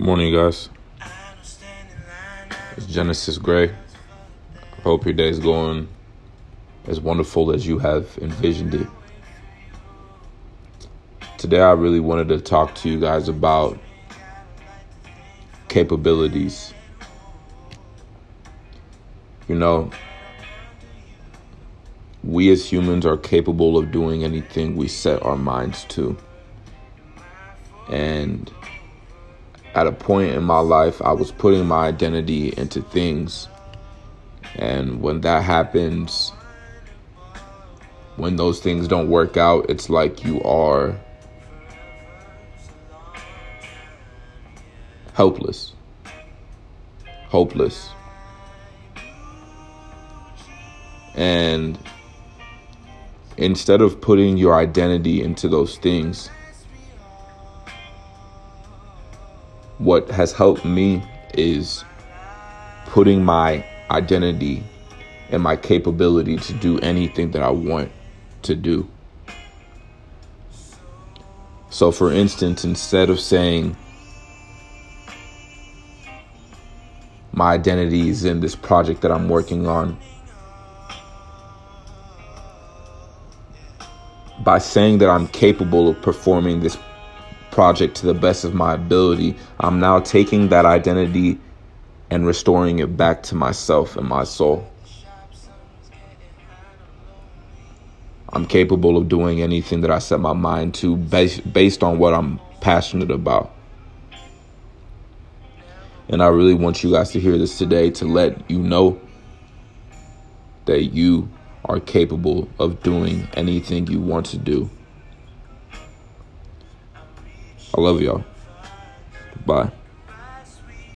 Good morning, guys. It's Genesis Gray. I hope your day is going as wonderful as you have envisioned it. Today, I really wanted to talk to you guys about capabilities. You know, we as humans are capable of doing anything we set our minds to. And at a point in my life, I was putting my identity into things. And when that happens, when those things don't work out, it's like you are helpless, hopeless. And instead of putting your identity into those things, what has helped me is putting my identity and my capability to do anything that I want to do. So, for instance, instead of saying my identity is in this project that I'm working on, by saying that I'm capable of performing this project to the best of my ability, I'm now taking that identity and restoring it back to myself and my soul. I'm capable of doing anything that I set my mind to based, based on what I'm passionate about. And I really want you guys to hear this today to let you know that you are capable of doing anything you want to do. I love y'all. Bye.